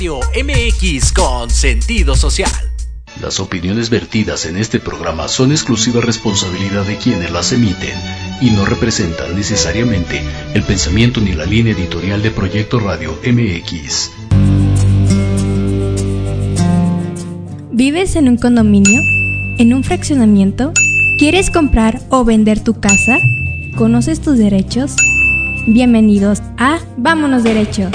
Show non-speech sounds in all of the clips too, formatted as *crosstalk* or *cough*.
Radio MX con sentido social. Las opiniones vertidas en este programa son exclusiva responsabilidad de quienes las emiten y no representan necesariamente el pensamiento ni la línea editorial de Proyecto Radio MX. ¿Vives en un condominio? ¿En un fraccionamiento? ¿Quieres comprar o vender tu casa? ¿Conoces tus derechos? Bienvenidos a Vámonos Derecho.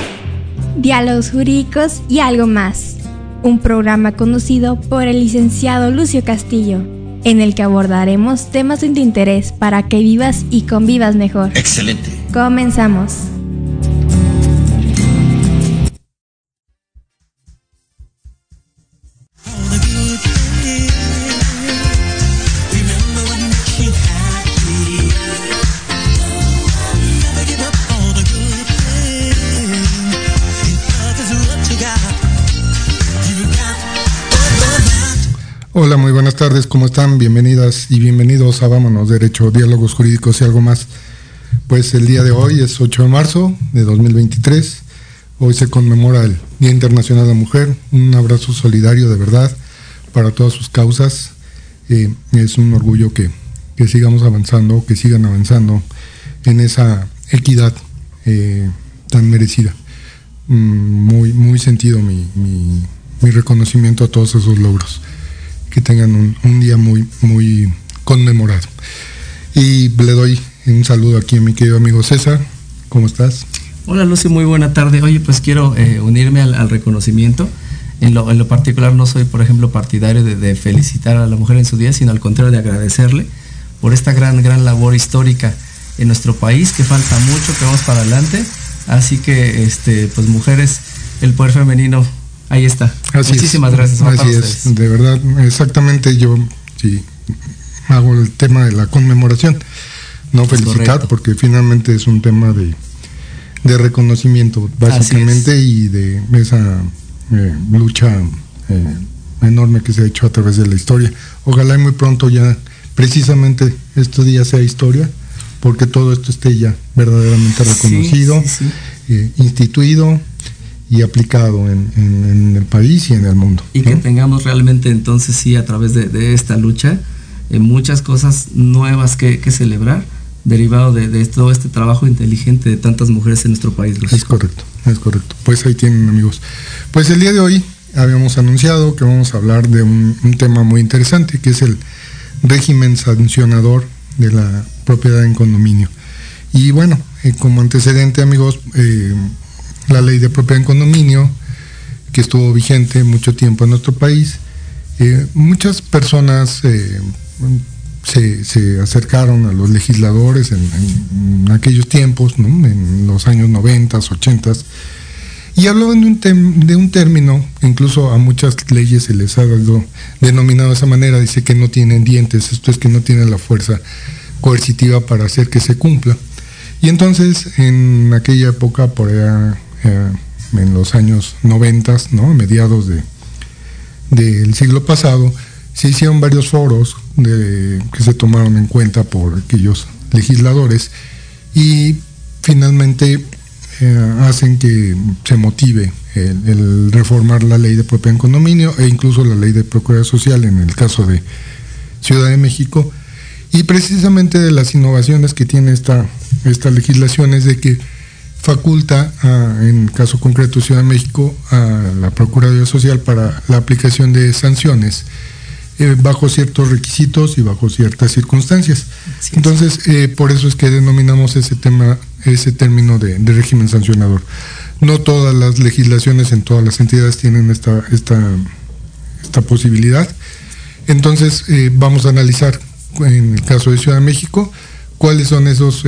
Diálogos jurídicos y algo más. Un programa conducido por el licenciado Lucio Castillo, en el que abordaremos temas de interés para que vivas y convivas mejor. Excelente. Comenzamos. Buenas tardes, ¿cómo están? Bienvenidas y bienvenidos a Vámonos Derecho, Diálogos Jurídicos y algo más. Pues el día de hoy es 8 de marzo de 2023. Hoy se conmemora el Día Internacional de la Mujer. Un abrazo solidario de verdad para todas sus causas. Eh, es un orgullo que, sigamos avanzando, que sigan avanzando en esa equidad eh, tan merecida. Mm, muy, muy sentido mi, mi reconocimiento a todos esos logros que tengan un, día muy, muy conmemorado. Y le doy un saludo aquí a mi querido amigo César. ¿Cómo estás? Hola Lucy, muy buena tarde. Oye, pues quiero eh, unirme al, reconocimiento. En lo, en lo, particular no soy, por ejemplo, partidario de, felicitar a la mujer en su día, sino al contrario de agradecerle por esta gran, gran labor histórica en nuestro país, que falta mucho, que vamos para adelante. Así que, este, pues mujeres, el poder femenino Ahí está. Muchísimas gracias. Así es, de verdad, exactamente yo sí hago el tema de la conmemoración, no felicitar, porque finalmente es un tema de, de reconocimiento, básicamente, y de esa eh, lucha eh, enorme que se ha hecho a través de la historia. Ojalá y muy pronto ya, precisamente, estos días sea historia, porque todo esto esté ya verdaderamente reconocido, eh, instituido y aplicado en, el país y en el mundo. Y que tengamos realmente entonces sí a través de, esta lucha eh, muchas cosas nuevas que, celebrar derivado de, todo este trabajo inteligente de tantas mujeres en nuestro país. Es correcto, es correcto. Pues ahí tienen amigos. Pues el día de hoy habíamos anunciado que vamos a hablar de un, tema muy interesante que es el régimen sancionador de la propiedad en condominio. Y bueno, eh, como antecedente amigos, eh, la ley de propiedad en condominio, que estuvo vigente mucho tiempo en nuestro país. Eh, muchas personas eh, se, acercaron a los legisladores en, aquellos tiempos, en los años 90, 80, y hablaban de un, de un término, incluso a muchas leyes se les ha dado, denominado de esa manera, dice que no tienen dientes, esto es que no tienen la fuerza coercitiva para hacer que se cumpla. Y entonces, en aquella época, por allá eh, en los años 90, ¿no? mediados de, del siglo pasado, se hicieron varios foros de, que se tomaron en cuenta por aquellos legisladores y finalmente eh, hacen que se motive el, reformar la ley de propiedad en condominio e incluso la ley de propiedad social en el caso de Ciudad de México. Y precisamente de las innovaciones que tiene esta, esta legislación es de que faculta, en caso concreto Ciudad de México, a la Procuraduría Social para la aplicación de sanciones eh, bajo ciertos requisitos y bajo ciertas circunstancias. Entonces, eh, por eso es que denominamos ese tema, ese término de, régimen sancionador. No todas las legislaciones en todas las entidades tienen esta, esta, esta posibilidad. Entonces, eh, vamos a analizar en el caso de Ciudad de México cuáles son esos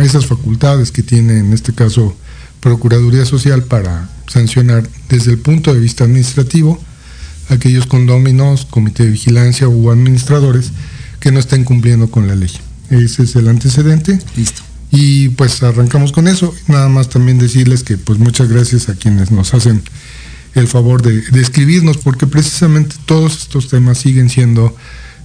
esas facultades que tiene en este caso Procuraduría Social para sancionar desde el punto de vista administrativo aquellos condóminos, comité de vigilancia u administradores que no estén cumpliendo con la ley. Ese es el antecedente. Listo. Y pues arrancamos con eso. Nada más también decirles que pues muchas gracias a quienes nos hacen el favor de, escribirnos, porque precisamente todos estos temas siguen siendo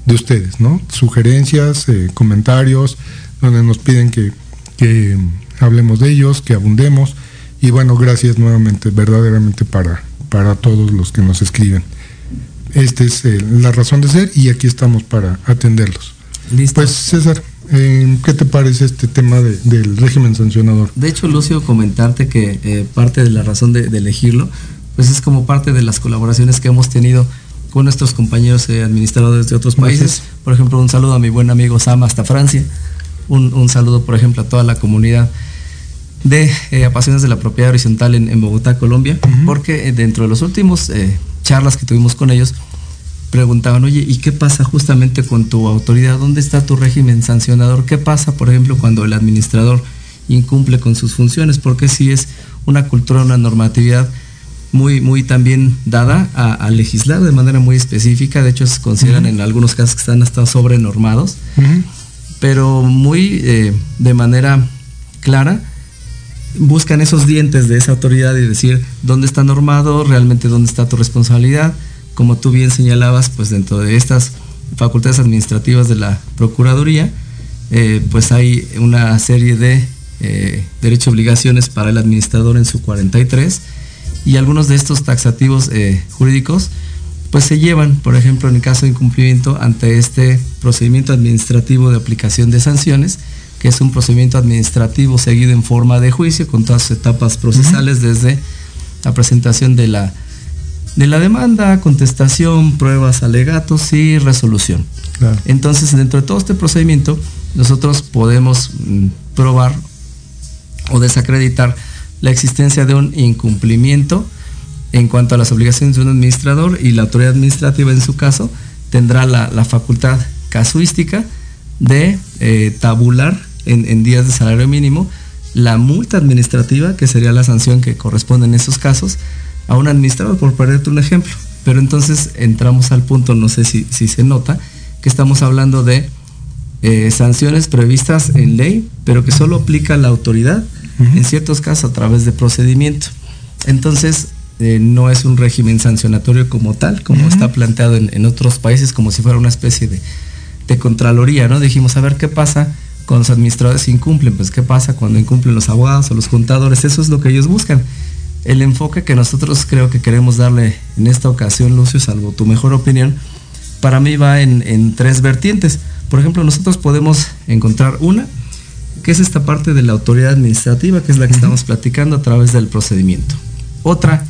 de ustedes, ¿no? Sugerencias, eh, comentarios, donde nos piden que que hablemos de ellos, que abundemos Y bueno, gracias nuevamente, verdaderamente para, para todos los que nos escriben. Esta es eh, la razón de ser y aquí estamos para atenderlos. Listo. Pues César, eh, ¿qué te parece este tema de- del régimen sancionador? De hecho, Lucio, comentarte que eh, parte de la razón de, de elegirlo, pues es como parte de las colaboraciones que hemos tenido con nuestros compañeros eh, administradores de otros países. Por ejemplo, un saludo a mi buen amigo Sam hasta Francia. Un, un saludo, por ejemplo, a toda la comunidad de eh, apasionados de la propiedad horizontal en, en Bogotá, Colombia, porque eh, dentro de los últimos eh, charlas que tuvimos con ellos, preguntaban, oye, ¿y qué pasa justamente con tu autoridad? ¿Dónde está tu régimen sancionador? ¿Qué pasa, por ejemplo, cuando el administrador incumple con sus funciones? Porque si es una cultura, una normatividad muy, muy también dada a, a legislar de manera muy específica, de hecho se consideran en algunos casos que están hasta sobrenormados. Pero muy eh, de manera clara buscan esos dientes de esa autoridad y decir dónde está normado, realmente dónde está tu responsabilidad. Como tú bien señalabas, pues dentro de estas facultades administrativas de la Procuraduría, eh, pues hay una serie de eh, derechos y obligaciones para el administrador en su 43 y algunos de estos taxativos jurídicos pues se llevan, por ejemplo, en el caso de incumplimiento ante este procedimiento administrativo de aplicación de sanciones, que es un procedimiento administrativo seguido en forma de juicio con todas sus etapas procesales desde la presentación de la de la demanda, contestación, pruebas, alegatos y resolución. Claro. Entonces, dentro de todo este procedimiento, nosotros podemos mm, probar o desacreditar la existencia de un incumplimiento en cuanto a las obligaciones de un administrador y la autoridad administrativa en su caso tendrá la, la facultad casuística de eh, tabular en, en días de salario mínimo la multa administrativa, que sería la sanción que corresponde en esos casos, a un administrador, por ponerte un ejemplo. Pero entonces entramos al punto, no sé si, si se nota, que estamos hablando de eh, sanciones previstas en ley, pero que solo aplica la autoridad, en ciertos casos a través de procedimiento. Entonces, eh, no es un régimen sancionatorio como tal, como está planteado en, en otros países, como si fuera una especie de, de contraloría, ¿no? Dijimos, a ver qué pasa cuando los administradores incumplen, pues qué pasa cuando incumplen los abogados o los contadores, eso es lo que ellos buscan. El enfoque que nosotros creo que queremos darle en esta ocasión, Lucio, salvo tu mejor opinión, para mí va en, en tres vertientes. Por ejemplo, nosotros podemos encontrar una, que es esta parte de la autoridad administrativa, que es la que estamos platicando a través del procedimiento. Otra,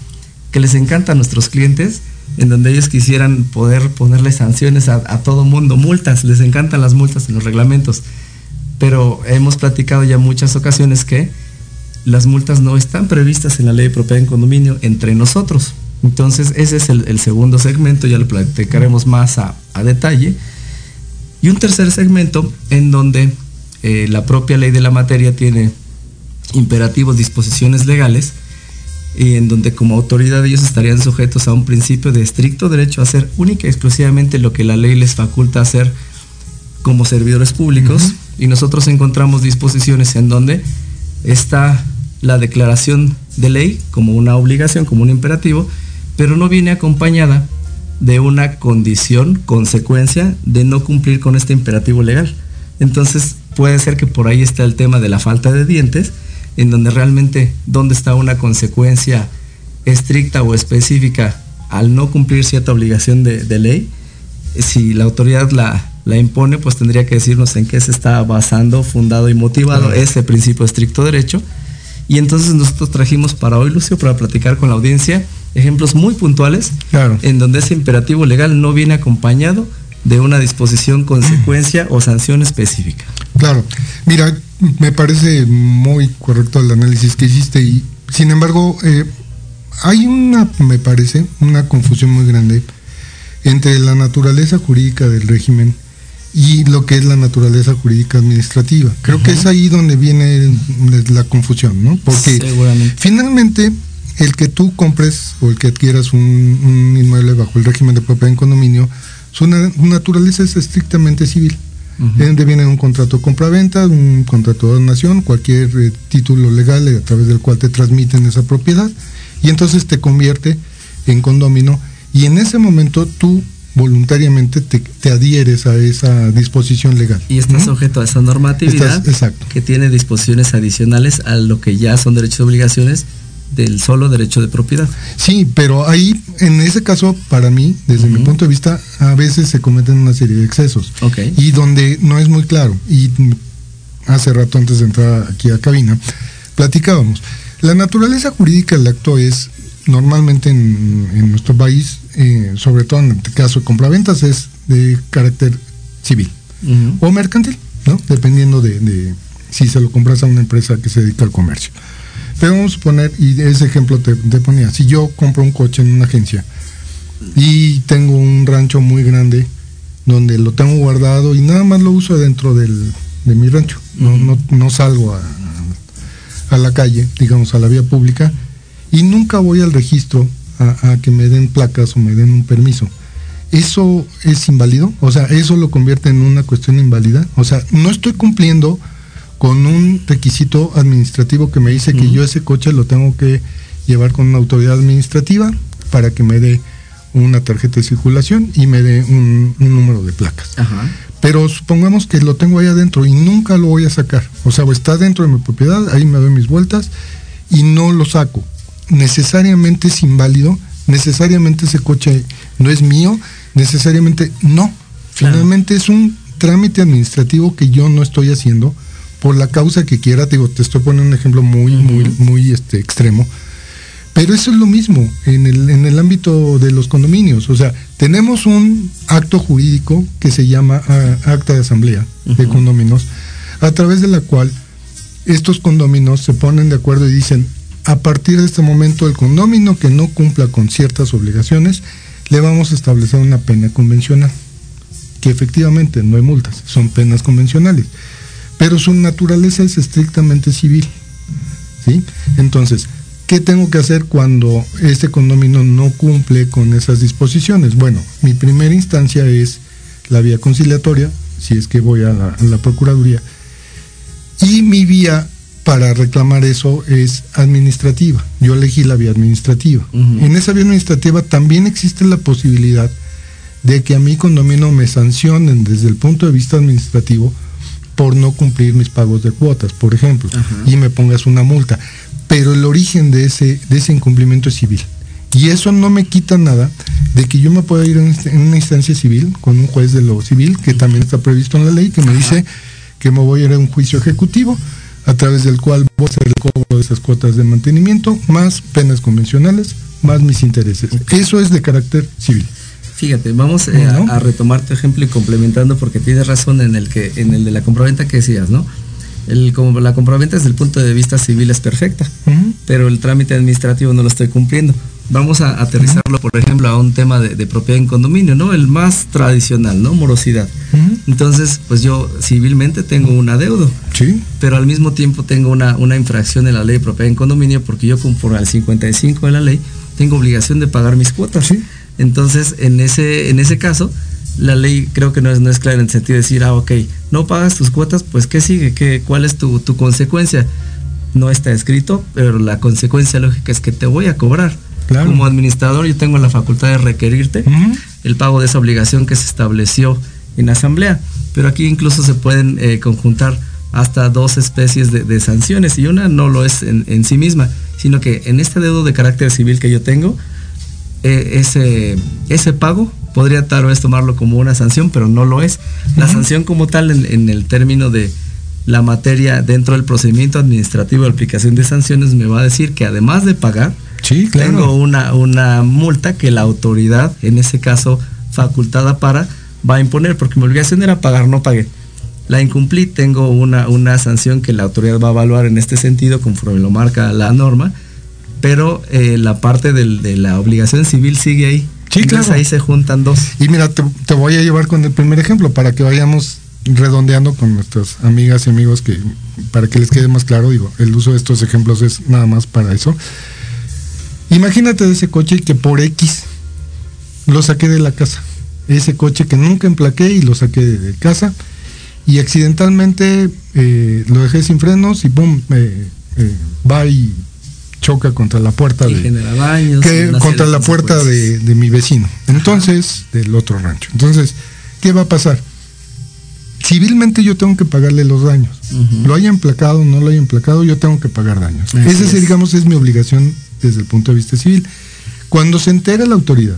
que les encanta a nuestros clientes, en donde ellos quisieran poder ponerle sanciones a, todo mundo, multas, les encantan las multas en los reglamentos. Pero hemos platicado ya muchas ocasiones que las multas no están previstas en la ley de propiedad en condominio entre nosotros. Entonces ese es el, segundo segmento, ya lo platicaremos más a, a detalle. Y un tercer segmento en donde eh, la propia ley de la materia tiene imperativos, disposiciones legales, y en donde como autoridad ellos estarían sujetos a un principio de estricto derecho a hacer única y exclusivamente lo que la ley les faculta hacer como servidores públicos y nosotros encontramos disposiciones en donde está la declaración de ley como una obligación, como un imperativo, pero no viene acompañada de una condición, consecuencia de no cumplir con este imperativo legal. Entonces puede ser que por ahí está el tema de la falta de dientes, en donde realmente dónde está una consecuencia estricta o específica al no cumplir cierta obligación de, de ley. Si la autoridad la, la impone, pues tendría que decirnos en qué se está basando, fundado y motivado Claro. ese principio estricto derecho. Y entonces nosotros trajimos para hoy, Lucio, para platicar con la audiencia, ejemplos muy puntuales Claro. en donde ese imperativo legal no viene acompañado de una disposición, consecuencia o sanción específica. Claro, mira, me parece muy correcto el análisis que hiciste y sin embargo eh, hay una, me parece, una confusión muy grande entre la naturaleza jurídica del régimen y lo que es la naturaleza jurídica administrativa. Creo que es ahí donde viene la confusión, ¿no? Porque finalmente el que tú compres o el que adquieras un, un inmueble bajo el régimen de propiedad en condominio, su na- naturaleza es estrictamente civil. De donde viene un contrato de compra-venta, un contrato de donación, cualquier eh, título legal eh, a través del cual te transmiten esa propiedad y entonces te convierte en condomino y en ese momento tú voluntariamente te, te adhieres a esa disposición legal. Y está ¿no? sujeto a esa normatividad Estás- exacto. que tiene disposiciones adicionales a lo que ya son derechos y obligaciones del solo derecho de propiedad. Sí, pero ahí, en ese caso, para mí, desde mi punto de vista, a veces se cometen una serie de excesos. Ok. Y donde no es muy claro. Y hace rato, antes de entrar aquí a cabina, platicábamos. La naturaleza jurídica del acto es, normalmente en, en nuestro país, eh, sobre todo en el caso de compraventas, es de carácter civil o mercantil, ¿no? Dependiendo de, de si se lo compras a una empresa que se dedica al comercio. Pero vamos a poner, y ese ejemplo te, te ponía, si yo compro un coche en una agencia y tengo un rancho muy grande donde lo tengo guardado y nada más lo uso dentro del, de mi rancho, no, no, no salgo a, a la calle, digamos a la vía pública, y nunca voy al registro a, a que me den placas o me den un permiso. ¿Eso es inválido? O sea, ¿eso lo convierte en una cuestión inválida? O sea, no estoy cumpliendo con un requisito administrativo que me dice que yo ese coche lo tengo que llevar con una autoridad administrativa para que me dé una tarjeta de circulación y me dé un, un número de placas. Ajá. Pero supongamos que lo tengo ahí adentro y nunca lo voy a sacar. O sea, está dentro de mi propiedad, ahí me doy mis vueltas y no lo saco. Necesariamente es inválido, necesariamente ese coche no es mío, necesariamente no. Claro. Finalmente es un trámite administrativo que yo no estoy haciendo por la causa que quiera. Te digo, te estoy poniendo un ejemplo muy, muy, muy este, extremo. Pero eso es lo mismo en el, en el ámbito de los condominios. O sea, tenemos un acto jurídico que se llama ah, acta de asamblea de condóminos, a través de la cual estos condóminos se ponen de acuerdo y dicen, a partir de este momento el condomino que no cumpla con ciertas obligaciones, le vamos a establecer una pena convencional, que efectivamente no hay multas, son penas convencionales, pero su naturaleza es estrictamente civil. ¿sí? Entonces, ¿qué tengo que hacer cuando este condominio no cumple con esas disposiciones? Bueno, mi primera instancia es la vía conciliatoria, si es que voy a la, a la Procuraduría, y mi vía para reclamar eso es administrativa. Yo elegí la vía administrativa. En esa vía administrativa también existe la posibilidad de que a mi condominio me sancionen desde el punto de vista administrativo por no cumplir mis pagos de cuotas, por ejemplo, Ajá. y me pongas una multa. Pero el origen de ese, de ese incumplimiento es civil. Y eso no me quita nada de que yo me pueda ir en en una instancia civil con un juez de lo civil, que también está previsto en la ley, que me dice que me voy a ir a un juicio ejecutivo a través del cual voy a hacer el cobro de esas cuotas de mantenimiento, más penas convencionales, más mis intereses. Eso es de carácter civil. Fíjate, vamos eh, a- retomar tu ejemplo y complementando porque tienes razón en el que en el de la compraventa que decías, ¿no? El, como la compraventa desde el punto de vista civil es perfecta, pero el trámite administrativo no lo estoy cumpliendo. Vamos a aterrizarlo, por ejemplo, a un tema de, de propiedad en condominio, ¿no? El más tradicional, ¿no? Morosidad. Entonces, pues yo civilmente tengo un adeudo, Sí, pero al mismo tiempo tengo una, una infracción en la ley de propiedad en condominio porque yo conforme al 55 de la ley tengo obligación de pagar mis cuotas. Sí. Entonces, en ese, en ese caso, la ley creo que no es, no es clara en el sentido de decir, ah, ok, no pagas tus cuotas, pues ¿qué sigue? ¿Qué, ¿Cuál es tu, tu consecuencia? No está escrito, pero la consecuencia lógica es que te voy a cobrar. Claro. Como administrador yo tengo la facultad de requerirte el pago de esa obligación que se estableció en asamblea. Pero aquí incluso se pueden eh, conjuntar hasta dos especies de, de sanciones y una no lo es en, en sí misma, sino que en este dedo de carácter civil que yo tengo, eh, ese, ese pago podría tal vez tomarlo como una sanción, pero no lo es. La sanción como tal en, en el término de la materia dentro del procedimiento administrativo de aplicación de sanciones me va a decir que además de pagar, sí, claro. tengo una, una multa que la autoridad, en ese caso facultada para, va a imponer, porque mi obligación era pagar, no pagué. La incumplí, tengo una, una sanción que la autoridad va a evaluar en este sentido, conforme lo marca la norma, pero eh, la parte del- de la obligación civil sigue ahí. Sí, Entonces claro. ahí se juntan dos. Y mira, te, te voy a llevar con el primer ejemplo para que vayamos redondeando con nuestras amigas y amigos que para que les quede más claro, digo, el uso de estos ejemplos es nada más para eso. Imagínate de ese coche que por X lo saqué de la casa. Ese coche que nunca emplaqué y lo saqué de, casa y accidentalmente eh, lo dejé sin frenos y boom, eh, va y choca contra la puerta Y de, daños. que contra la puerta de, de mi vecino. Entonces, del otro rancho. Entonces, ¿qué va a pasar? Civilmente yo tengo que pagarle los daños. Ujú. Lo haya emplacado, no lo haya emplacado, yo tengo que pagar daños. Así Esa, es, es. digamos, es mi obligación desde el punto de vista civil. Cuando se entera la autoridad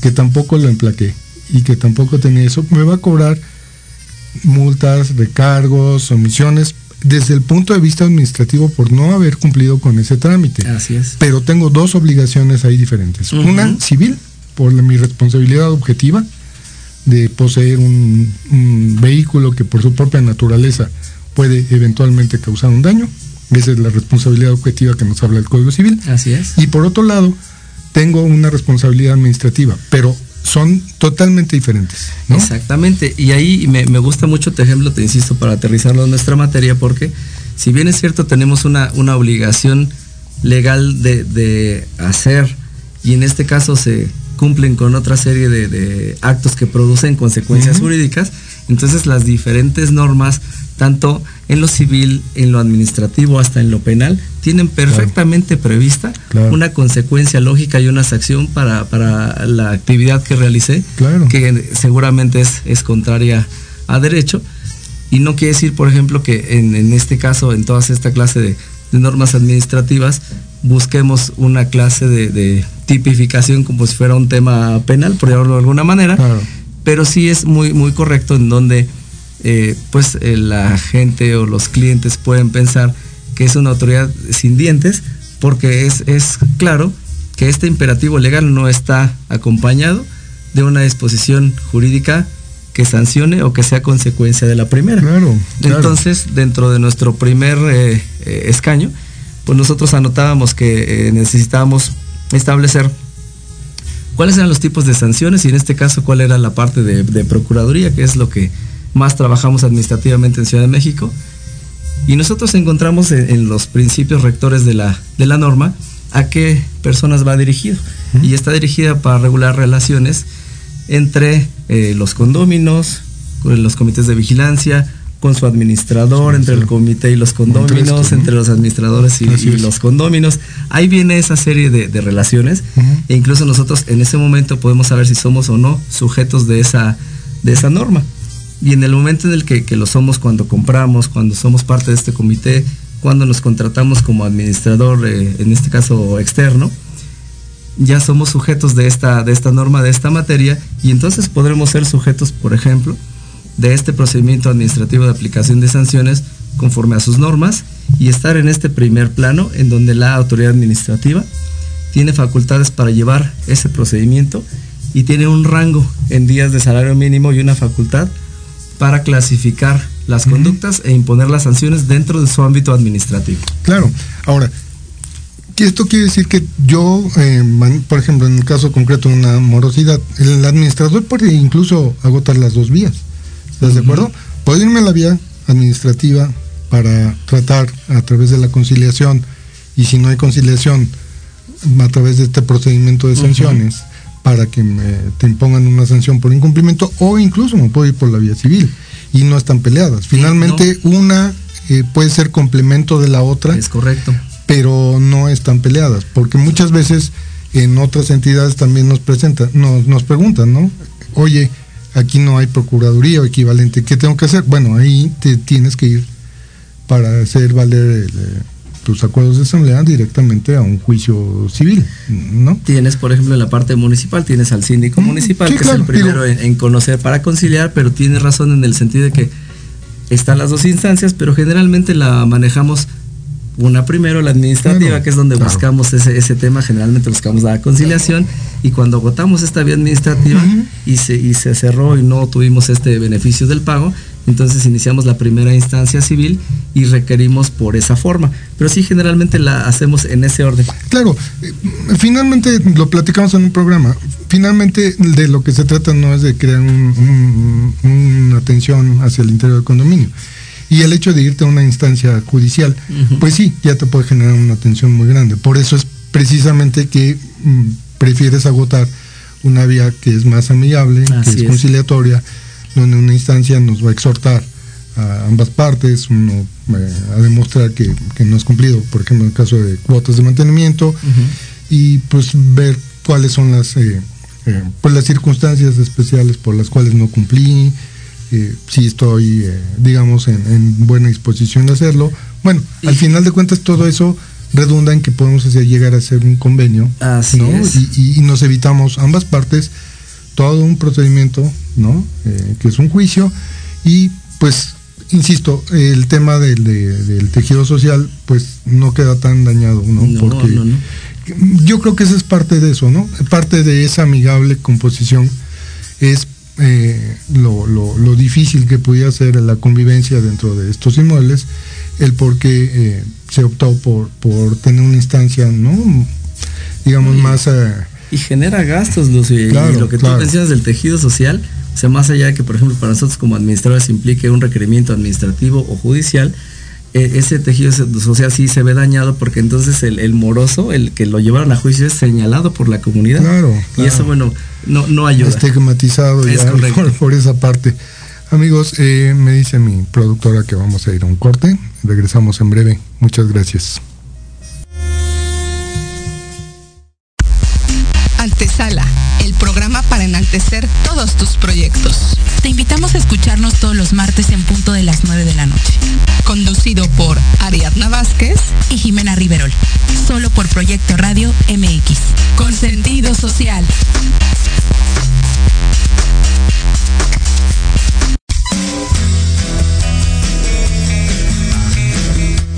que tampoco lo emplaqué y que tampoco tenía eso, me va a cobrar multas, recargos, omisiones, desde el punto de vista administrativo por no haber cumplido con ese trámite Así es. pero tengo dos obligaciones ahí diferentes. Una civil, por la- mi responsabilidad objetiva de poseer un, un vehículo que por su propia naturaleza puede eventualmente causar un daño. Esa es la responsabilidad objetiva que nos habla el Código Civil. Así es. Y por otro lado, tengo una responsabilidad administrativa, pero son totalmente diferentes. ¿no? Exactamente. Y ahí me, me gusta mucho tu ejemplo, te insisto, para aterrizarlo en nuestra materia, porque si bien es cierto, tenemos una, una obligación legal de, de hacer, y en este caso se cumplen con otra serie de, de actos que producen consecuencias jurídicas, entonces las diferentes normas, tanto en lo civil, en lo administrativo, hasta en lo penal, tienen perfectamente prevista Claro. una consecuencia lógica y una sanción para, para la actividad que realicé Claro. que seguramente es, es contraria a derecho. Y no quiere decir, por ejemplo, que en, en este caso, en toda esta clase de, de normas administrativas, busquemos una clase de, de tipificación como si fuera un tema penal, por llamarlo de alguna manera. Pero sí es muy, muy correcto en donde eh, pues eh, la gente o los clientes pueden pensar que es una autoridad sin dientes, porque es, es claro que este imperativo legal no está acompañado de una disposición jurídica que sancione o que sea consecuencia de la primera. Claro, claro. Entonces, dentro de nuestro primer eh, eh, escaño, pues nosotros anotábamos que eh, necesitábamos establecer cuáles eran los tipos de sanciones y en este caso cuál era la parte de, de Procuraduría, que es lo que más trabajamos administrativamente en Ciudad de México. Y nosotros encontramos en, en los principios rectores de la, de la norma a qué personas va dirigido. Y está dirigida para regular relaciones entre eh, los condóminos, con los comités de vigilancia, con su administrador, Sí, entre sí. el comité y los condóminos, entre los administradores y, los condóminos. Ahí viene esa serie de, de relaciones e incluso nosotros en ese momento podemos saber si somos o no sujetos de esa, de esa norma. Y en el momento en el que, que lo somos cuando compramos, cuando somos parte de este comité, cuando nos contratamos como administrador, eh, en este caso externo, ya somos sujetos de esta, de esta norma, de esta materia, y entonces podremos ser sujetos, por ejemplo, de este procedimiento administrativo de aplicación de sanciones conforme a sus normas y estar en este primer plano en donde la autoridad administrativa tiene facultades para llevar ese procedimiento y tiene un rango en días de salario mínimo y una facultad para clasificar las conductas e imponer las sanciones dentro de su ámbito administrativo. Claro. Ahora, esto quiere decir que yo, eh, man- por ejemplo, en el caso concreto de una morosidad, el administrador puede incluso agotar las dos vías. ¿Estás de acuerdo? Puedo irme a la vía administrativa para tratar a través de la conciliación y si no hay conciliación, a través de este procedimiento de sanciones para que me, te impongan una sanción por incumplimiento o incluso me puedo ir por la vía civil y no están peleadas. Finalmente, una eh, puede ser complemento de la otra Es correcto. pero no están peleadas, porque muchas veces en otras entidades también nos presentan, nos, nos preguntan, ¿no? Oye, aquí no hay procuraduría o equivalente, ¿qué tengo que hacer? Bueno, ahí te tienes que ir para hacer valer el, eh, tus acuerdos de asamblea directamente a un juicio civil, ¿no? Tienes, por ejemplo, en la parte municipal, tienes al síndico Mm, municipal, sí, que claro, es el primero digo- en, en conocer para conciliar, pero tienes razón en el sentido de que están las dos instancias, pero generalmente la manejamos una primero, la administrativa, que es donde claro. buscamos ese, ese tema, generalmente buscamos la conciliación, y cuando agotamos esta vía administrativa y, se, y se cerró y no tuvimos este beneficio del pago, entonces iniciamos la primera instancia civil y requerimos por esa forma. Pero sí, generalmente la hacemos en ese orden. Claro, eh, finalmente lo platicamos en un programa. Finalmente de lo que se trata no es de crear un- un- una tensión hacia el interior del condominio. Y el hecho de irte a una instancia judicial, pues sí, ya te puede generar una tensión muy grande. Por eso es precisamente que mm, prefieres agotar una vía que es más amigable, Así que es es. Donde una instancia nos va a exhortar a ambas partes, uno eh, a demostrar que, que, no es cumplido, por ejemplo, en el caso de cuotas de mantenimiento, y pues ver cuáles son las, eh, eh, pues las circunstancias especiales por las cuales no cumplí, si estoy, digamos, en, buena disposición de hacerlo. Bueno, al final de cuentas todo eso redunda en que podemos hacer, llegar a hacer un convenio, Y, nos evitamos ambas partes todo un procedimiento, ¿no? que es un juicio y pues insisto, el tema del, tejido social, pues no queda tan dañado, ¿no? Porque yo creo que esa es parte de eso, ¿no? Parte de esa amigable composición es eh, lo, difícil que podía ser la convivencia dentro de estos inmuebles, el por qué eh, se optó por, por tener una instancia, ¿no? Digamos, más... Eh, y genera gastos, Lucio, y lo que tú decías del tejido social, o sea, más allá de que, por ejemplo, para nosotros como administradores implique un requerimiento administrativo o judicial, e, ese tejido social sí se ve dañado porque entonces el, moroso, el que lo llevaron a juicio, es señalado por la comunidad. Claro. Y eso, bueno, no, no ayuda. Estigmatizado ya *laughs* por, esa parte. Amigos, eh, me dice mi productora que vamos a ir a un corte. Regresamos en breve. Muchas gracias. Antesala el programa para enaltecer todos tus proyectos. Te invitamos a escucharnos todos los martes en punto de las 9 de la noche. Conducido por Ariadna Vázquez y Jimena Riverol. Solo por Proyecto Radio MX. Con sentido social.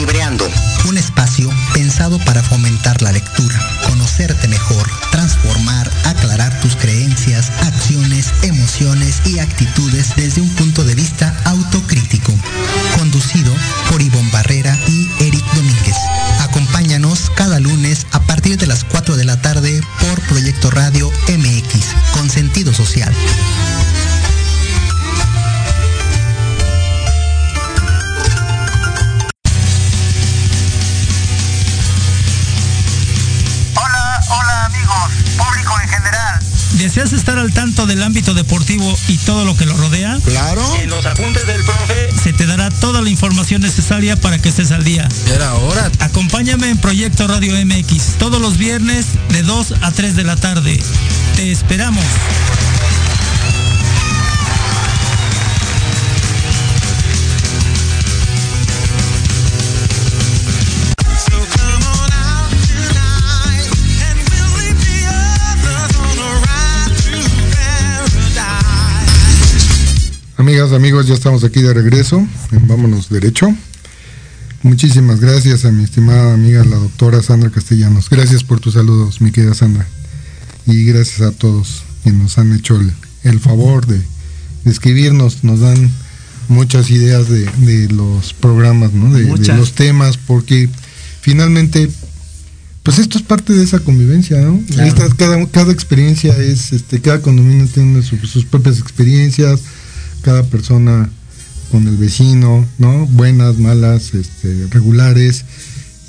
Libreando, un espacio pensado para fomentar la lectura, conocerte mejor, transformar, aclarar tus creencias, acciones, emociones y actitudes desde un punto de vista autocrítico. Conducido por Ivonne Barrera y Eric Domínguez. Acompáñanos cada lunes a partir de las 4 de la tarde por Proyecto Radio MX, con sentido social. ¿Deseas estar al tanto del ámbito deportivo y todo lo que lo rodea? Claro. En los apuntes del profe se te dará toda la información necesaria para que estés al día. Era hora. Acompáñame en Proyecto Radio MX todos los viernes de 2 a 3 de la tarde. Te esperamos. Amigas, amigos, ya estamos aquí de regreso. Vámonos derecho. Muchísimas gracias a mi estimada amiga, la doctora Sandra Castellanos. Gracias por tus saludos, mi querida Sandra. Y gracias a todos quienes nos han hecho el, favor de, escribirnos. Nos dan muchas ideas de, los programas, ¿no? de, los temas, porque finalmente pues esto es parte de esa convivencia, ¿no? cada, cada experiencia es, este, cada condominio tiene sus propias experiencias, cada persona con el vecino, ¿no? Buenas, malas, este, regulares.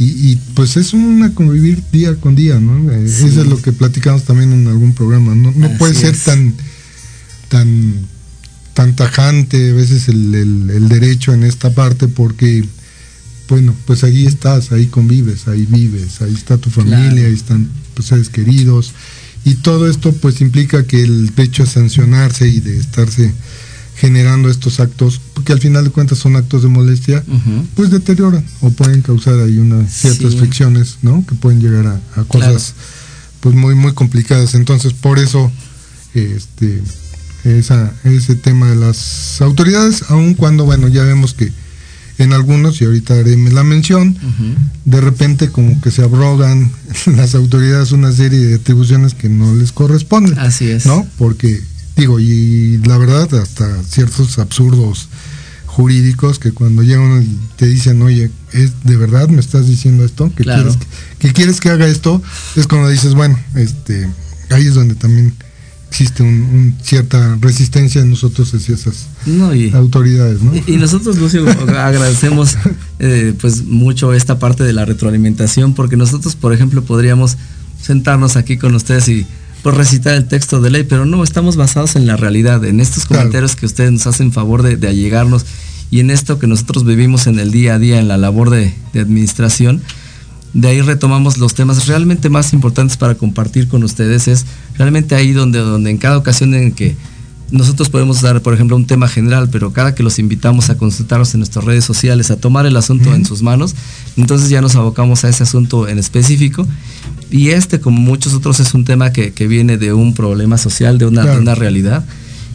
Y, pues es una convivir día con día, ¿no? Eh, eso es lo que platicamos también en algún programa. No, no puede ser tan, tan, tan tajante a veces el, derecho en esta parte porque bueno, pues ahí estás, ahí convives, ahí vives, ahí está tu familia, ahí están tus seres queridos. Y todo esto pues implica que el hecho de sancionarse y de estarse generando estos actos, porque al final de cuentas son actos de molestia, pues deterioran o pueden causar ahí unas ciertas fricciones, ¿no? Que pueden llegar a, cosas pues muy muy complicadas. Entonces, por eso este esa, ese tema de las autoridades, aun cuando bueno, ya vemos que en algunos, y ahorita haré la mención, de repente como que se abrogan *laughs* las autoridades una serie de atribuciones que no les corresponden. Así es. ¿No? Porque, digo, y la verdad, hasta ciertos absurdos jurídicos que cuando llegan y te dicen, oye, ¿es de verdad me estás diciendo esto? ¿Que, quieres, que quieres que haga esto? Es cuando dices, bueno, este, ahí es donde también existe un, cierta resistencia en nosotros hacia esas autoridades. ¿no? Y, nosotros, Lucio, *laughs* agradecemos eh, pues mucho esta parte de la retroalimentación, porque nosotros, por ejemplo, podríamos sentarnos aquí con ustedes y pues recitar el texto de ley, pero no, estamos basados en la realidad, en estos comentarios que ustedes nos hacen favor de, allegarnos y en esto que nosotros vivimos en el día a día, en la labor de, de administración de ahí retomamos los temas realmente más importantes para compartir con ustedes. Es realmente ahí donde, donde en cada ocasión en que nosotros podemos dar, por ejemplo, un tema general, pero cada que los invitamos a consultarnos en nuestras redes sociales, a tomar el asunto en sus manos, entonces ya nos abocamos a ese asunto en específico. Y este, como muchos otros, es un tema que, viene de un problema social, de una, una realidad.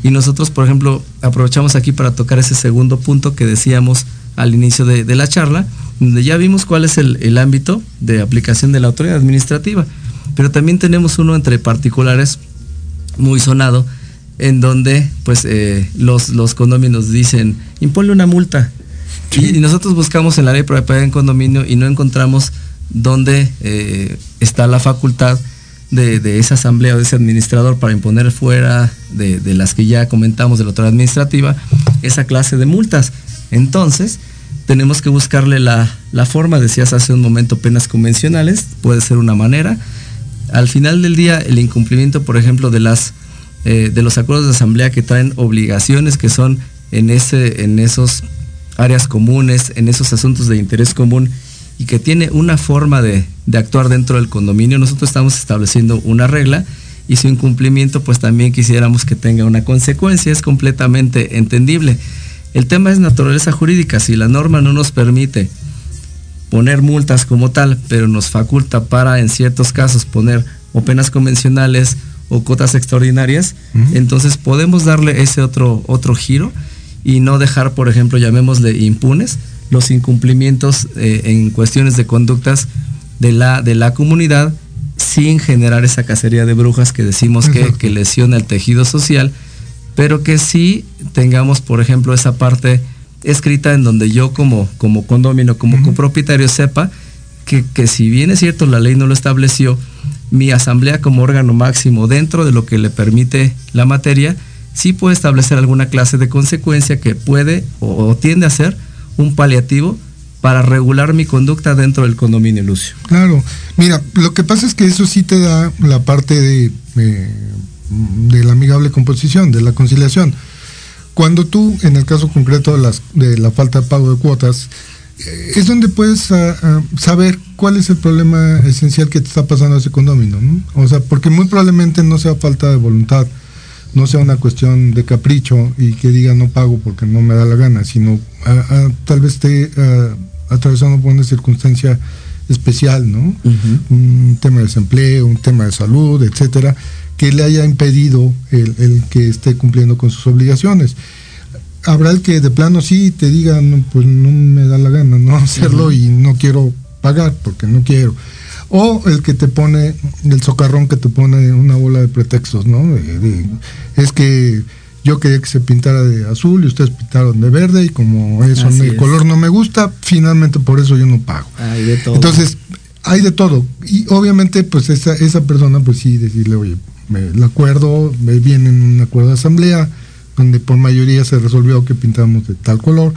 Y nosotros, por ejemplo, aprovechamos aquí para tocar ese segundo punto que decíamos al inicio de, de la charla, donde ya vimos cuál es el, ámbito de aplicación de la autoridad administrativa, pero también tenemos uno entre particulares muy sonado, en donde pues eh, los, los condominios dicen, imponle una multa. Y, nosotros buscamos en la ley de propiedad en condominio y no encontramos dónde eh, está la facultad de, esa asamblea o de ese administrador para imponer fuera de, de las que ya comentamos de la autoridad administrativa esa clase de multas. Entonces, tenemos que buscarle la, forma, decías hace un momento, penas convencionales, puede ser una manera. Al final del día, el incumplimiento, por ejemplo, de, las, eh, de los acuerdos de asamblea que traen obligaciones que son en, ese, en esos áreas comunes, en esos asuntos de interés común y que tiene una forma de, de actuar dentro del condominio, nosotros estamos estableciendo una regla y su incumplimiento pues también quisiéramos que tenga una consecuencia, es completamente entendible. El tema es naturaleza jurídica. Si la norma no nos permite poner multas como tal, pero nos faculta para en ciertos casos poner o penas convencionales o cotas extraordinarias, entonces podemos darle ese otro, otro giro y no dejar, por ejemplo, llamémosle impunes, los incumplimientos eh, en cuestiones de conductas de la, de la comunidad sin generar esa cacería de brujas que decimos que, que lesiona el tejido social pero que sí tengamos, por ejemplo, esa parte escrita en donde yo como, como condomino, como copropietario sepa que, si bien es cierto la ley no lo estableció, mi asamblea como órgano máximo dentro de lo que le permite la materia, sí puede establecer alguna clase de consecuencia que puede o, tiende a ser un paliativo para regular mi conducta dentro del condominio Lucio. Claro, mira, lo que pasa es que eso sí te da la parte de de la amigable composición, de la conciliación. Cuando tú, en el caso concreto de, las, de la falta de pago de cuotas, eh, es donde puedes ah, ah, saber cuál es el problema esencial que te está pasando a ese condomino. O sea, porque muy probablemente no sea falta de voluntad, no sea una cuestión de capricho y que diga no pago porque no me da la gana, sino ah, tal vez esté atravesando por una circunstancia especial, ¿no? Un tema de desempleo, un tema de salud, etcétera que le haya impedido el, que esté cumpliendo con sus obligaciones. Habrá el que de plano sí te diga, no, pues no me da la gana no *laughs* hacerlo y no quiero pagar porque no quiero. O el que te pone, el socarrón que te pone una bola de pretextos, ¿no? es que yo quería que se pintara de azul y ustedes pintaron de verde y como eso el color no me gusta, finalmente por eso yo no pago. Entonces, hay de todo. Y obviamente, pues esa, esa persona, pues sí, decirle, oye, el acuerdo viene en un acuerdo de asamblea donde por mayoría se resolvió que pintamos de tal color.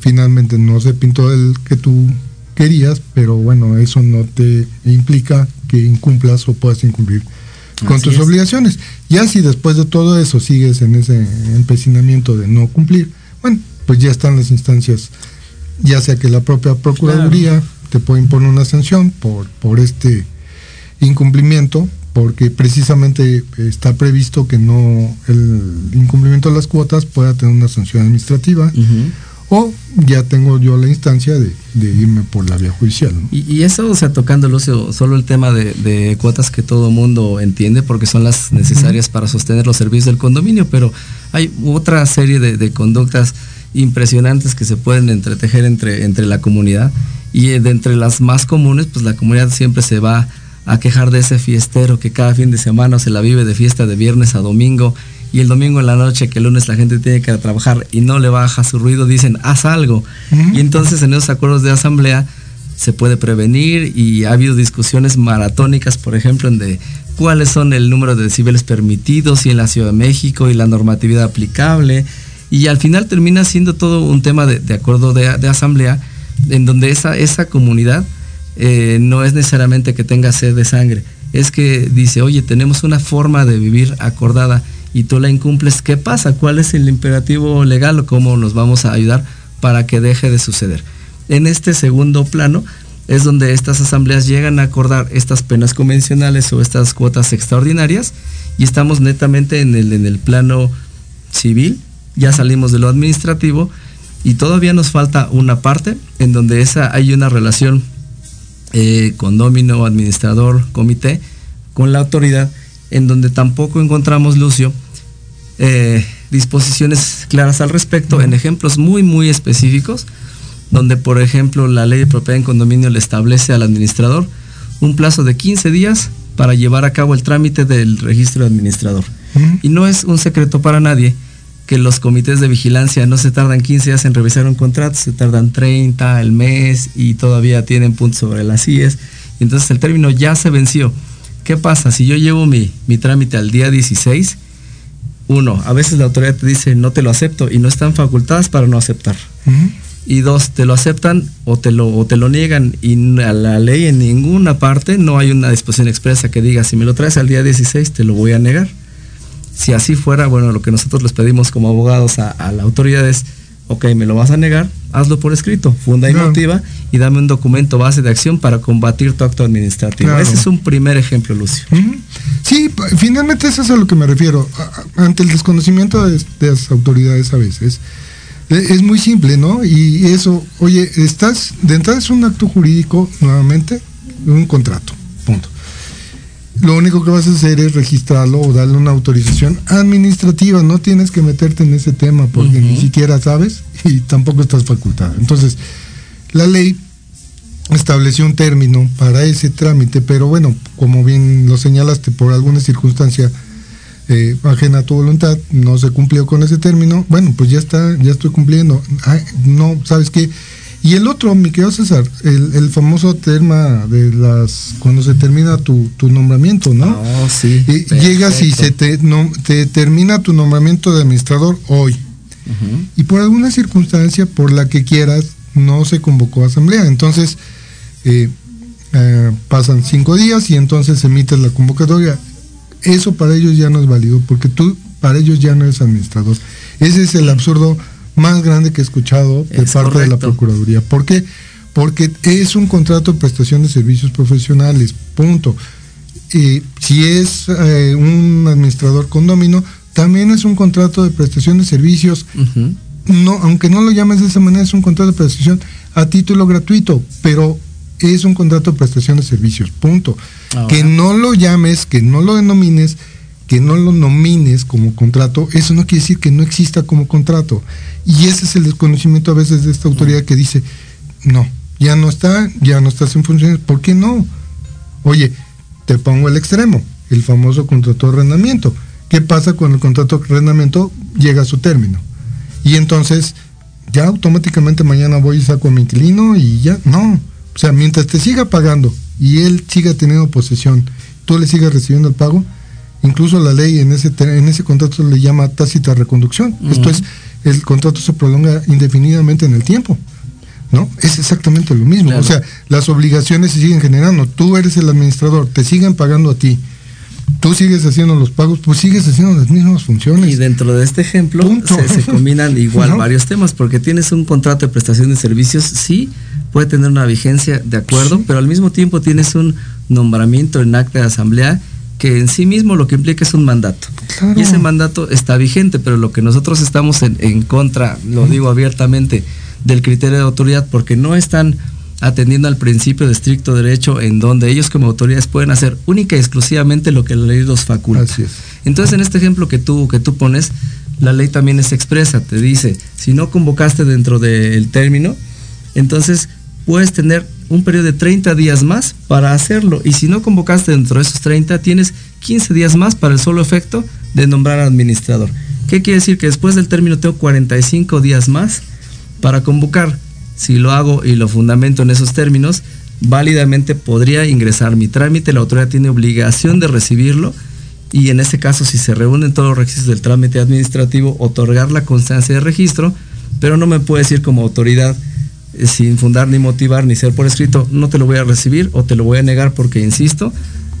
Finalmente no se pintó el que tú querías, pero bueno, eso no te implica que incumplas o puedas incumplir con tus obligaciones. Ya si después de todo eso sigues en ese empecinamiento de no cumplir, bueno, pues ya están las instancias ya sea que la propia Procuraduría te puede imponer una sanción por, por este incumplimiento, porque precisamente está previsto que no el incumplimiento de las cuotas pueda tener una sanción administrativa. O ya tengo yo la instancia de, irme por la vía judicial. Y, eso, o sea, tocando, Lucio, solo el tema de, cuotas que todo mundo entiende porque son las necesarias para sostener los servicios del condominio, pero hay otra serie de, conductas impresionantes que se pueden entretejer entre, entre la comunidad y de entre las más comunes, pues la comunidad siempre se va a quejar de ese fiestero que cada fin de semana se la vive de fiesta de viernes a domingo y el domingo en la noche que el lunes la gente tiene que trabajar y no le baja su ruido, dicen, haz algo. Y entonces en esos acuerdos de asamblea se puede prevenir y ha habido discusiones maratónicas, por ejemplo, en de cuáles son el número de decibeles permitidos y en la Ciudad de México y la normatividad aplicable. Y al final termina siendo todo un tema de, acuerdo de, asamblea en donde esa, esa comunidad eh, no es necesariamente que tenga sed de sangre, es que dice, oye, tenemos una forma de vivir acordada y tú la incumples, ¿qué pasa? ¿Cuál es el imperativo legal o cómo nos vamos a ayudar para que deje de suceder? En este segundo plano es donde estas asambleas llegan a acordar estas penas convencionales o estas cuotas extraordinarias y estamos netamente en el, en el plano civil, ya salimos de lo administrativo y todavía nos falta una parte en donde esa, hay una relación eh, condómino, administrador, comité, con la autoridad, en donde tampoco encontramos, Lucio, eh, disposiciones claras al respecto en ejemplos muy, muy específicos, donde, por ejemplo, la ley de propiedad en condominio le establece al administrador un plazo de 15 días para llevar a cabo el trámite del registro de administrador. Y no es un secreto para nadie que los comités de vigilancia no se tardan 15 días en revisar un contrato, se tardan 30 el mes y todavía tienen puntos sobre las IES. Entonces el término ya se venció. ¿Qué pasa? Si yo llevo mi, mi trámite al día 16, uno, a veces la autoridad te dice no te lo acepto y no están facultadas para no aceptar. Y dos, te lo aceptan o te lo, o te lo niegan y a la ley en ninguna parte no hay una disposición expresa que diga si me lo traes al día 16 te lo voy a negar. Si así fuera, bueno, lo que nosotros les pedimos como abogados a, la autoridad es, ok, me lo vas a negar, hazlo por escrito, funda y motiva y dame un documento base de acción para combatir tu acto administrativo. Ese es un primer ejemplo, Lucio. Sí, finalmente eso es a lo que me refiero. Ante el desconocimiento de, las autoridades a veces, e, es muy simple, ¿no? Y eso, oye, estás, de entrada es un acto jurídico, nuevamente, un contrato, punto lo único que vas a hacer es registrarlo o darle una autorización administrativa. No tienes que meterte en ese tema porque ni siquiera sabes y tampoco estás facultada. Entonces, la ley estableció un término para ese trámite, pero bueno, como bien lo señalaste, por alguna circunstancia eh, ajena a tu voluntad, no se cumplió con ese término. Bueno, pues ya está, ya estoy cumpliendo. no, ¿sabes qué? Y el otro, mi querido César, el, famoso tema de las cuando se termina tu, nombramiento, ¿no? Oh, sí. llegas y se te, no, te termina tu nombramiento de administrador hoy. Y por alguna circunstancia por la que quieras, no se convocó a asamblea. Entonces, eh, eh, pasan cinco días y entonces emites la convocatoria. Eso para ellos ya no es válido, porque tú para ellos ya no eres administrador. Ese es el absurdo más grande que he escuchado de parte de la Procuraduría. ¿Por qué? Porque es un contrato de prestación de servicios profesionales, punto. Y si es eh, un administrador condomino, también es un contrato de prestación de servicios. no, aunque no lo llames de esa manera, es un contrato de prestación a título gratuito, pero es un contrato de prestación de servicios, punto. Que no lo llames, que no lo denomines, que no lo nomines como contrato, eso no quiere decir que no exista como contrato. Y ese es el desconocimiento a veces de esta autoridad que dice, no, ya no está, ya no estás en funciones, ¿por qué no? Oye, te pongo el extremo, el famoso contrato de arrendamiento. ¿Qué pasa cuando el contrato de arrendamiento llega a su término? Y entonces, ya automáticamente mañana voy y saco a mi inquilino y ya, no. O sea, mientras te siga pagando y él siga teniendo posesión, tú le sigas recibiendo el pago, Incluso la ley en ese, en ese contrato le llama tácita reconducción. Esto es, el contrato se prolonga indefinidamente en el tiempo. ¿No? Es exactamente lo mismo. O sea, las obligaciones se siguen generando. Tú eres el administrador, te siguen pagando a ti. tú sigues haciendo los pagos, pues sigues haciendo las mismas funciones. Y dentro de este ejemplo se, combinan igual *laughs* varios temas, porque tienes un contrato de prestación de servicios, sí, puede tener una vigencia de acuerdo, pero al mismo tiempo tienes un nombramiento en acta de asamblea que en sí mismo lo que implica es un mandato. Y ese mandato está vigente, pero lo que nosotros estamos en, contra, lo digo abiertamente, del criterio de autoridad, porque no están atendiendo al principio de estricto derecho en donde ellos como autoridades pueden hacer única y exclusivamente lo que la ley los faculta. Entonces, en este ejemplo que tú, que tú pones, la ley también es expresa, te dice, si no convocaste dentro del término, entonces puedes tener un periodo de 30 días más para hacerlo. Y si no convocaste dentro de esos 30, tienes 15 días más para el solo efecto de nombrar administrador. ¿Qué quiere decir? Que después del término tengo 45 días más para convocar si lo hago y lo fundamento en esos términos, válidamente podría ingresar mi trámite, la autoridad tiene obligación de recibirlo y en este caso si se reúnen todos los requisitos del trámite administrativo, otorgar la constancia de registro, pero no me puede decir como autoridad sin fundar ni motivar ni ser por escrito, no te lo voy a recibir o te lo voy a negar porque, insisto,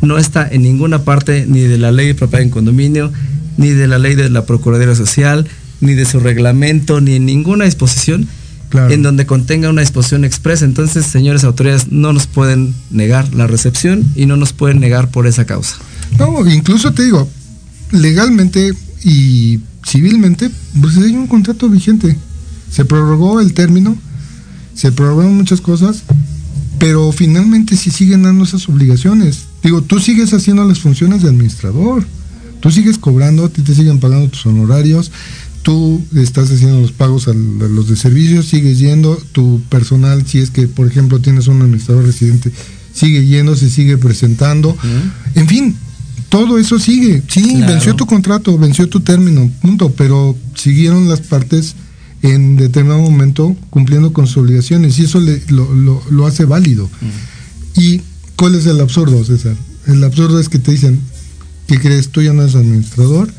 no está en ninguna parte ni de la ley de propiedad en condominio, ni de la ley de la Procuraduría Social, ni de su reglamento, ni en ninguna disposición en donde contenga una disposición expresa. Entonces, señores autoridades, no nos pueden negar la recepción y no nos pueden negar por esa causa. No, incluso te digo, legalmente y civilmente, pues hay un contrato vigente. Se prorrogó el término, se prorrogaron muchas cosas, pero finalmente sí siguen dando esas obligaciones. Digo, tú sigues haciendo las funciones de administrador, tú sigues cobrando, ti te siguen pagando tus honorarios, tú estás haciendo los pagos a los de servicios, sigues yendo, tu personal, si es que, por ejemplo, tienes un administrador residente, sigue yendo, se sigue presentando. En fin, todo eso sigue. Sí, venció tu contrato, venció tu término, punto, pero siguieron las partes en determinado momento cumpliendo con sus obligaciones y eso lo, hace válido. ¿Y cuál es el absurdo, César? El absurdo es que te dicen, ¿qué crees? Tú ya no eres administrador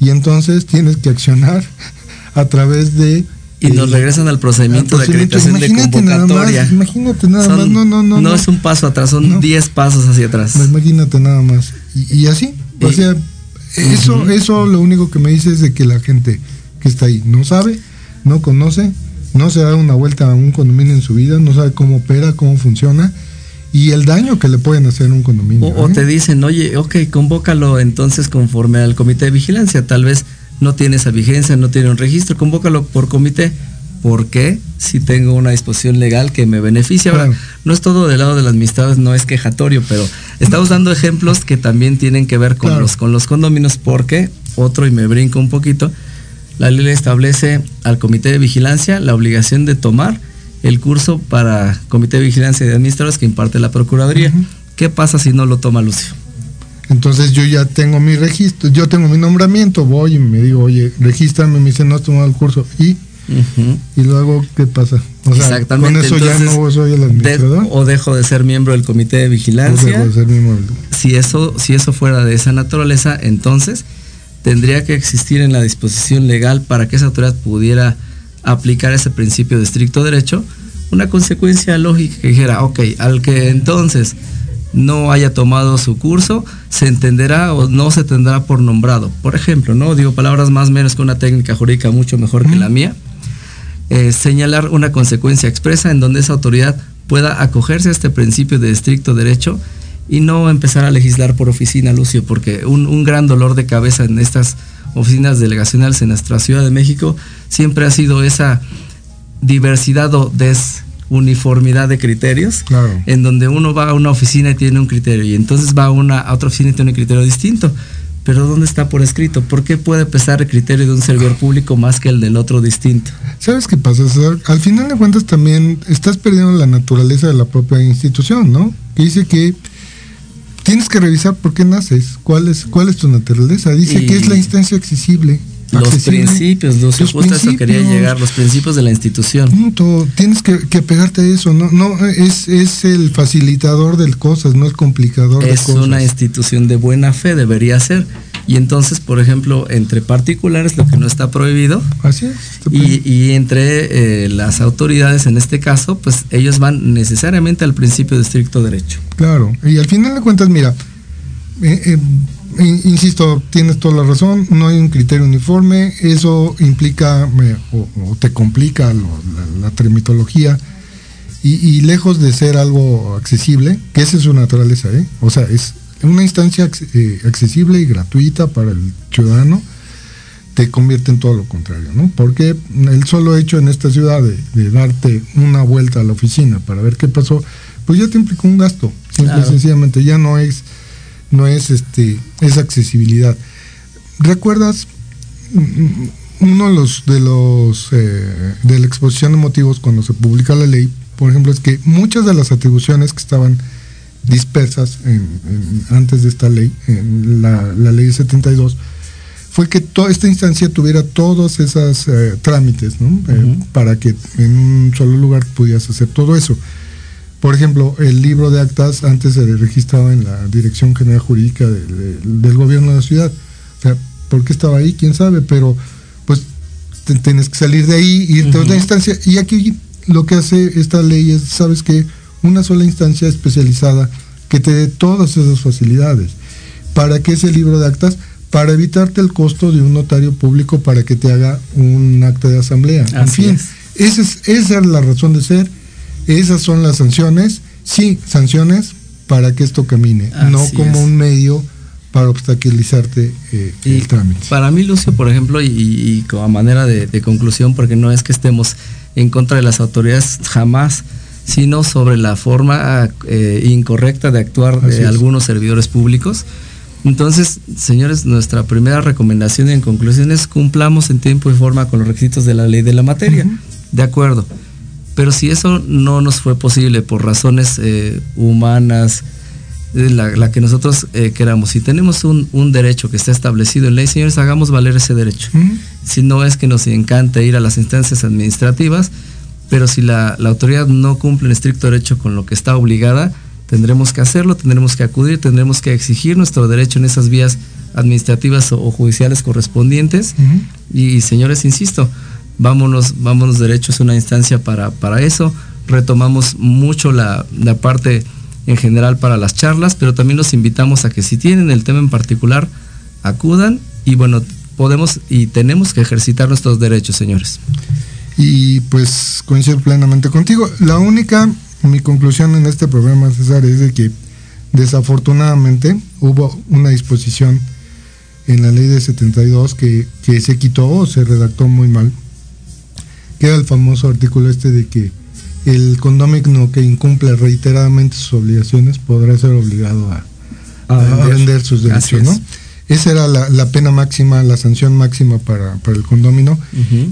y entonces tienes que accionar *laughs* a través de y nos regresan al procedimiento, de acreditación de convocatoria. imagínate nada más, no, no, no. No es un paso atrás, son 10 pasos hacia atrás. Imagínate nada más. Y, así, o sea, eso, eso lo único que me dice es de que la gente que está ahí no sabe, no conoce, no se da una vuelta a un condominio en su vida, no sabe cómo opera, cómo funciona y el daño que le pueden hacer a un condominio. O, te dicen, oye, ok, convócalo entonces conforme al comité de vigilancia. Tal vez no tiene esa vigencia, no tiene un registro, convócalo por comité. ¿Por qué? Si tengo una disposición legal que me beneficia. Ahora, no es todo del lado de las amistades, no es quejatorio, pero estamos dando ejemplos que también tienen que ver con, los, con los condominios, porque, otro, y me brinco un poquito, la ley establece al comité de vigilancia la obligación de tomar el curso para Comité de Vigilancia de Administradores que imparte la Procuraduría. ¿Qué pasa si no lo toma Lucio? Entonces yo ya tengo mi registro, yo tengo mi nombramiento, voy y me digo, oye, regístrame, me dice, no has tomado el curso. ¿Y? Y luego, ¿qué pasa? O sea, Exactamente. Con eso ya no soy el administrador. o dejo de ser miembro del comité de vigilancia. O dejo de ser miembro si, eso, si eso fuera de esa naturaleza, entonces tendría que existir en la disposición legal para que esa autoridad pudiera aplicar ese principio de estricto derecho, una consecuencia lógica que dijera, ok, al que entonces no haya tomado su curso, se entenderá o no se tendrá por nombrado. Por ejemplo, no digo palabras más o menos que una técnica jurídica mucho mejor que la mía, eh, señalar una consecuencia expresa en donde esa autoridad pueda acogerse a este principio de estricto derecho y no empezar a legislar por oficina, Lucio, porque un, un gran dolor de cabeza en estas oficinas delegacionales en nuestra Ciudad de México, siempre ha sido esa diversidad o desuniformidad de criterios, en donde uno va a una oficina y tiene un criterio, y entonces va a, una, a otra oficina y tiene un criterio distinto. Pero ¿dónde está por escrito? ¿Por qué puede pesar el criterio de un servidor público más que el del otro distinto? ¿Sabes qué pasa? Al final de cuentas también estás perdiendo la naturaleza de la propia institución, ¿no? Que dice que tienes que revisar por qué naces, cuál es, cuál es tu naturaleza. Dice que es la instancia accesible. Los principios, los, eso quería llegar, los principios de la institución. tienes que, que, pegarte a eso, no, no es, es el facilitador de cosas, no el complicador de cosas. Es una institución de buena fe, debería ser. Y entonces, por ejemplo, entre particulares, lo que no está prohibido. Así es. Y, y, entre eh, las autoridades, en este caso, pues ellos van necesariamente al principio de estricto derecho. Claro. Y al final de cuentas, mira, eh, eh, insisto, tienes toda la razón, no hay un criterio uniforme, eso implica o, te complica la, trimitología y, lejos de ser algo accesible, que esa es su naturaleza, ¿eh? o sea, es una instancia eh, accesible y gratuita para el ciudadano, te convierte en todo lo contrario, ¿no? Porque el solo hecho en esta ciudad de, darte una vuelta a la oficina para ver qué pasó, pues ya te implica un gasto, simple y sencillamente, ya no es no es este esa accesibilidad. ¿Recuerdas uno de los de los eh, de la exposición de motivos cuando se publica la ley, por ejemplo, es que muchas de las atribuciones que estaban dispersas antes de esta ley, en la, la ley 72, fue que toda esta instancia tuviera todos esos eh, trámites, ¿no? Eh, para que en un solo lugar pudieras hacer todo eso. Por ejemplo, el libro de actas antes se registraba en la Dirección General Jurídica del gobierno de la ciudad. O sea, ¿por qué estaba ahí? ¿Quién sabe? Pero pues tienes que salir de ahí, irte a otra instancia. Y aquí lo que hace esta ley es, ¿sabes qué? Una sola instancia especializada que te dé todas esas facilidades. ¿Para qué ese libro de actas? Para evitarte el costo de un notario público para que te haga un acta de asamblea. en fin, esa es, esa es la razón de ser esas son las sanciones, sí, sanciones para que esto camine, no como un medio para obstaculizarte eh, el trámite. Para mí, Lucio, por ejemplo, y, como manera de, conclusión, porque no es que estemos en contra de las autoridades jamás, sino sobre la forma eh, incorrecta de actuar de algunos servidores públicos. Entonces, señores, nuestra primera recomendación en conclusión es cumplamos en tiempo y forma con los requisitos de la ley de la materia. De acuerdo. Pero si eso no nos fue posible por razones eh, humanas, eh, la, que nosotros eh, queramos, si tenemos un, derecho que está establecido en ley, señores, hagamos valer ese derecho. Si no es que nos encante ir a las instancias administrativas, pero si la, autoridad no cumple en estricto derecho con lo que está obligada, tendremos que hacerlo, tendremos que acudir, tendremos que exigir nuestro derecho en esas vías administrativas o, judiciales correspondientes. Y señores, insisto, vámonos, vámonos derechos, es una instancia para, para eso. Retomamos mucho la, parte en general para las charlas, pero también los invitamos a que si tienen el tema en particular, acudan y bueno, podemos y tenemos que ejercitar nuestros derechos, señores. Y pues coincido plenamente contigo. La única, mi conclusión en este programa, César, es de que desafortunadamente hubo una disposición en la ley de 72 que, que se quitó o se redactó muy mal queda el famoso artículo este de que el condomino que incumple reiteradamente sus obligaciones podrá ser obligado a, vender. sus derechos, ¿no? Esa era la, pena máxima, la sanción máxima para, el condomino.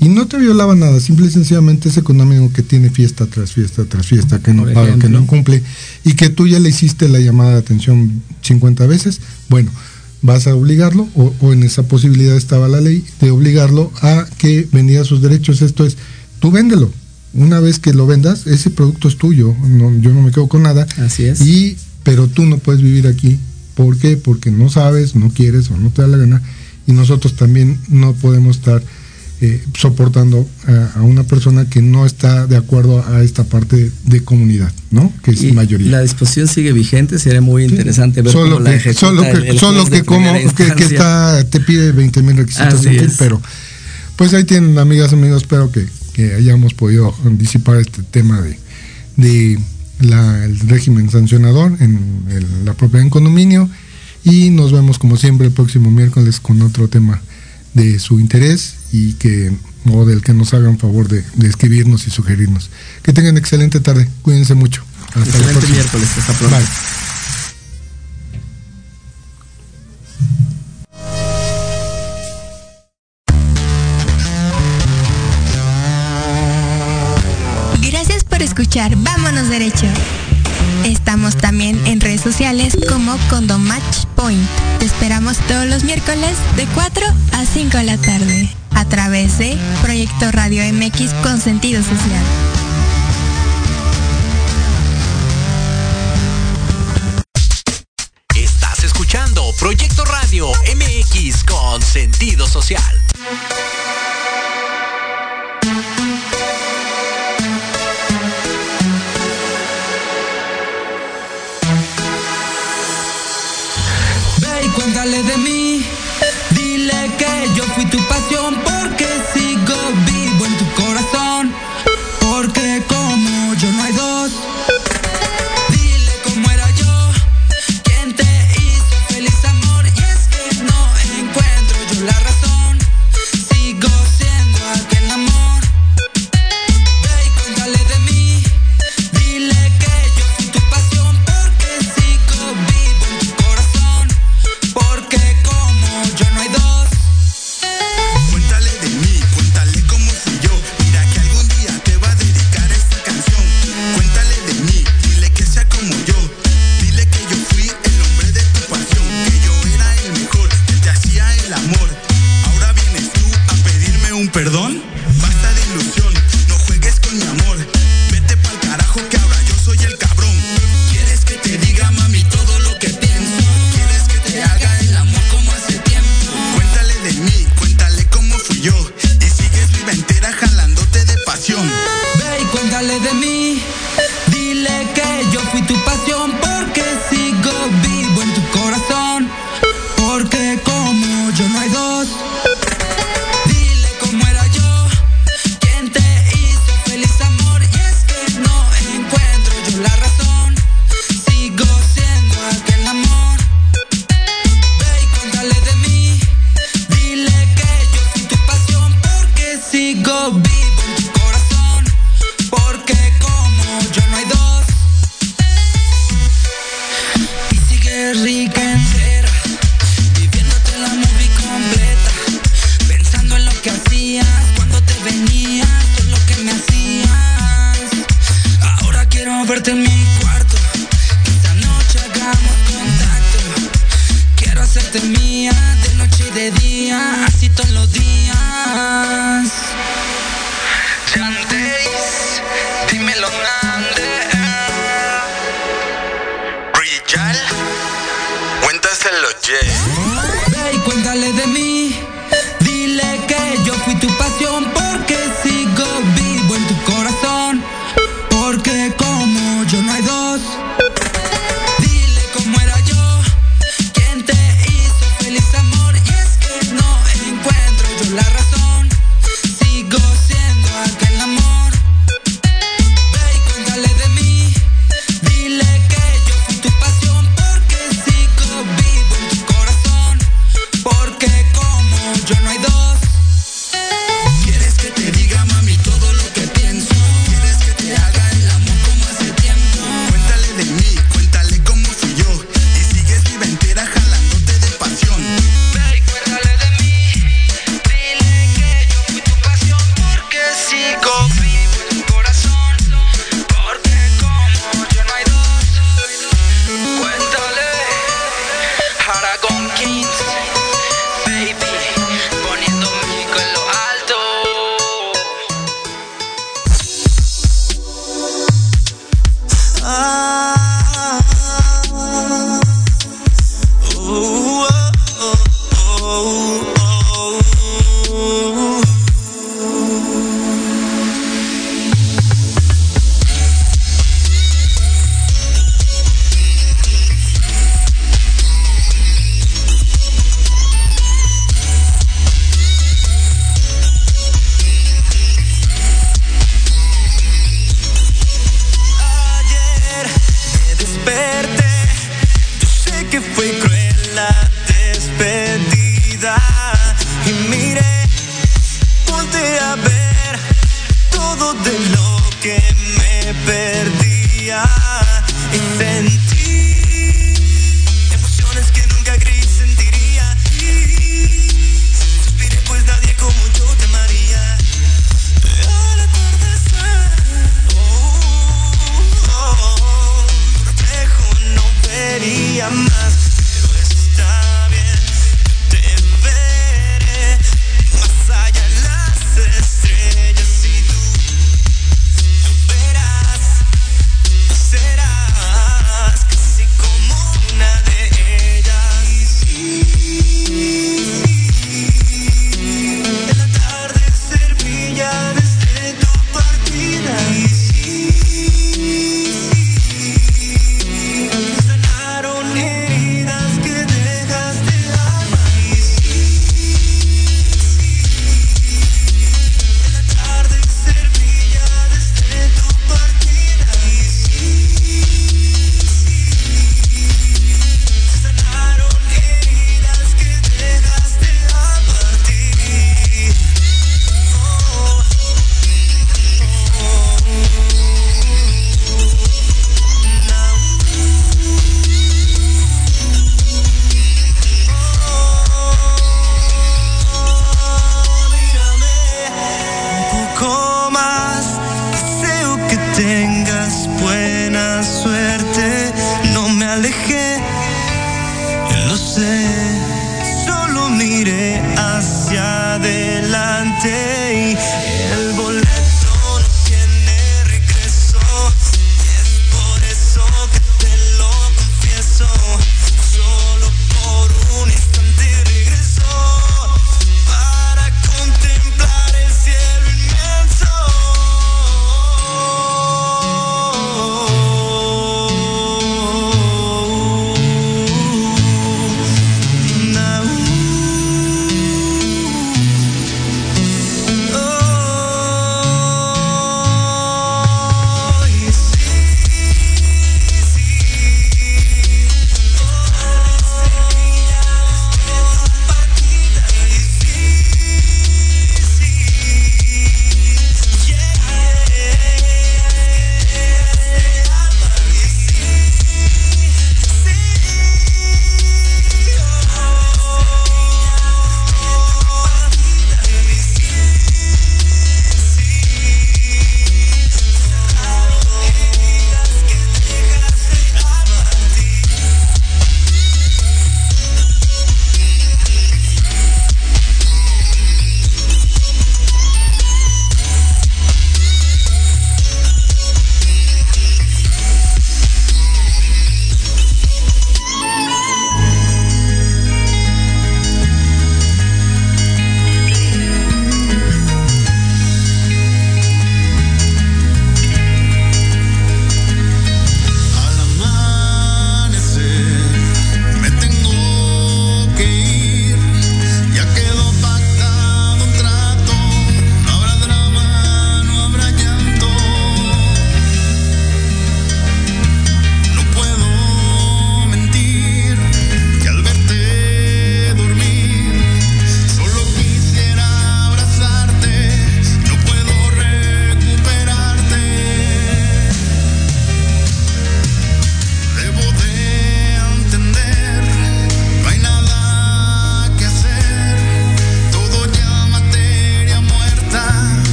Y no te violaba nada, simple y sencillamente ese condomino que tiene fiesta tras fiesta tras fiesta, que no paga, que no cumple, y que tú ya le hiciste la llamada de atención 50 veces, bueno, vas a obligarlo, o, o en esa posibilidad estaba la ley, de obligarlo a que vendiera sus derechos. Esto es, tú véndelo. Una vez que lo vendas, ese producto es tuyo. yo no me quedo con nada. Así es. Y, pero tú no puedes vivir aquí. ¿Por qué? Porque no sabes, no quieres o no te da la gana. Y nosotros también no podemos estar eh, soportando a, una persona que no está de acuerdo a esta parte de comunidad, ¿no? Que es mayoría. La disposición sigue vigente, sería muy interesante ver solo cómo que, la Solo que, solo que como que, está, te pide 20 mil requisitos, pero pues ahí tienen, amigas, amigos, espero que, que hayamos podido disipar este tema de, de el régimen sancionador en, la propiedad en condominio y nos vemos como siempre el próximo miércoles con otro tema de su interés y que o del que nos hagan favor de, escribirnos y sugerirnos. Que tengan excelente tarde, cuídense mucho. Hasta excelente miércoles, hasta pronto. Escuchar Vámonos Derecho. Estamos también en redes sociales como Condomatch Point. Te esperamos todos los miércoles de 4 a 5 de la tarde a través de Proyecto Radio MX con sentido social. Estás escuchando Proyecto Radio MX con sentido social. sale de mí.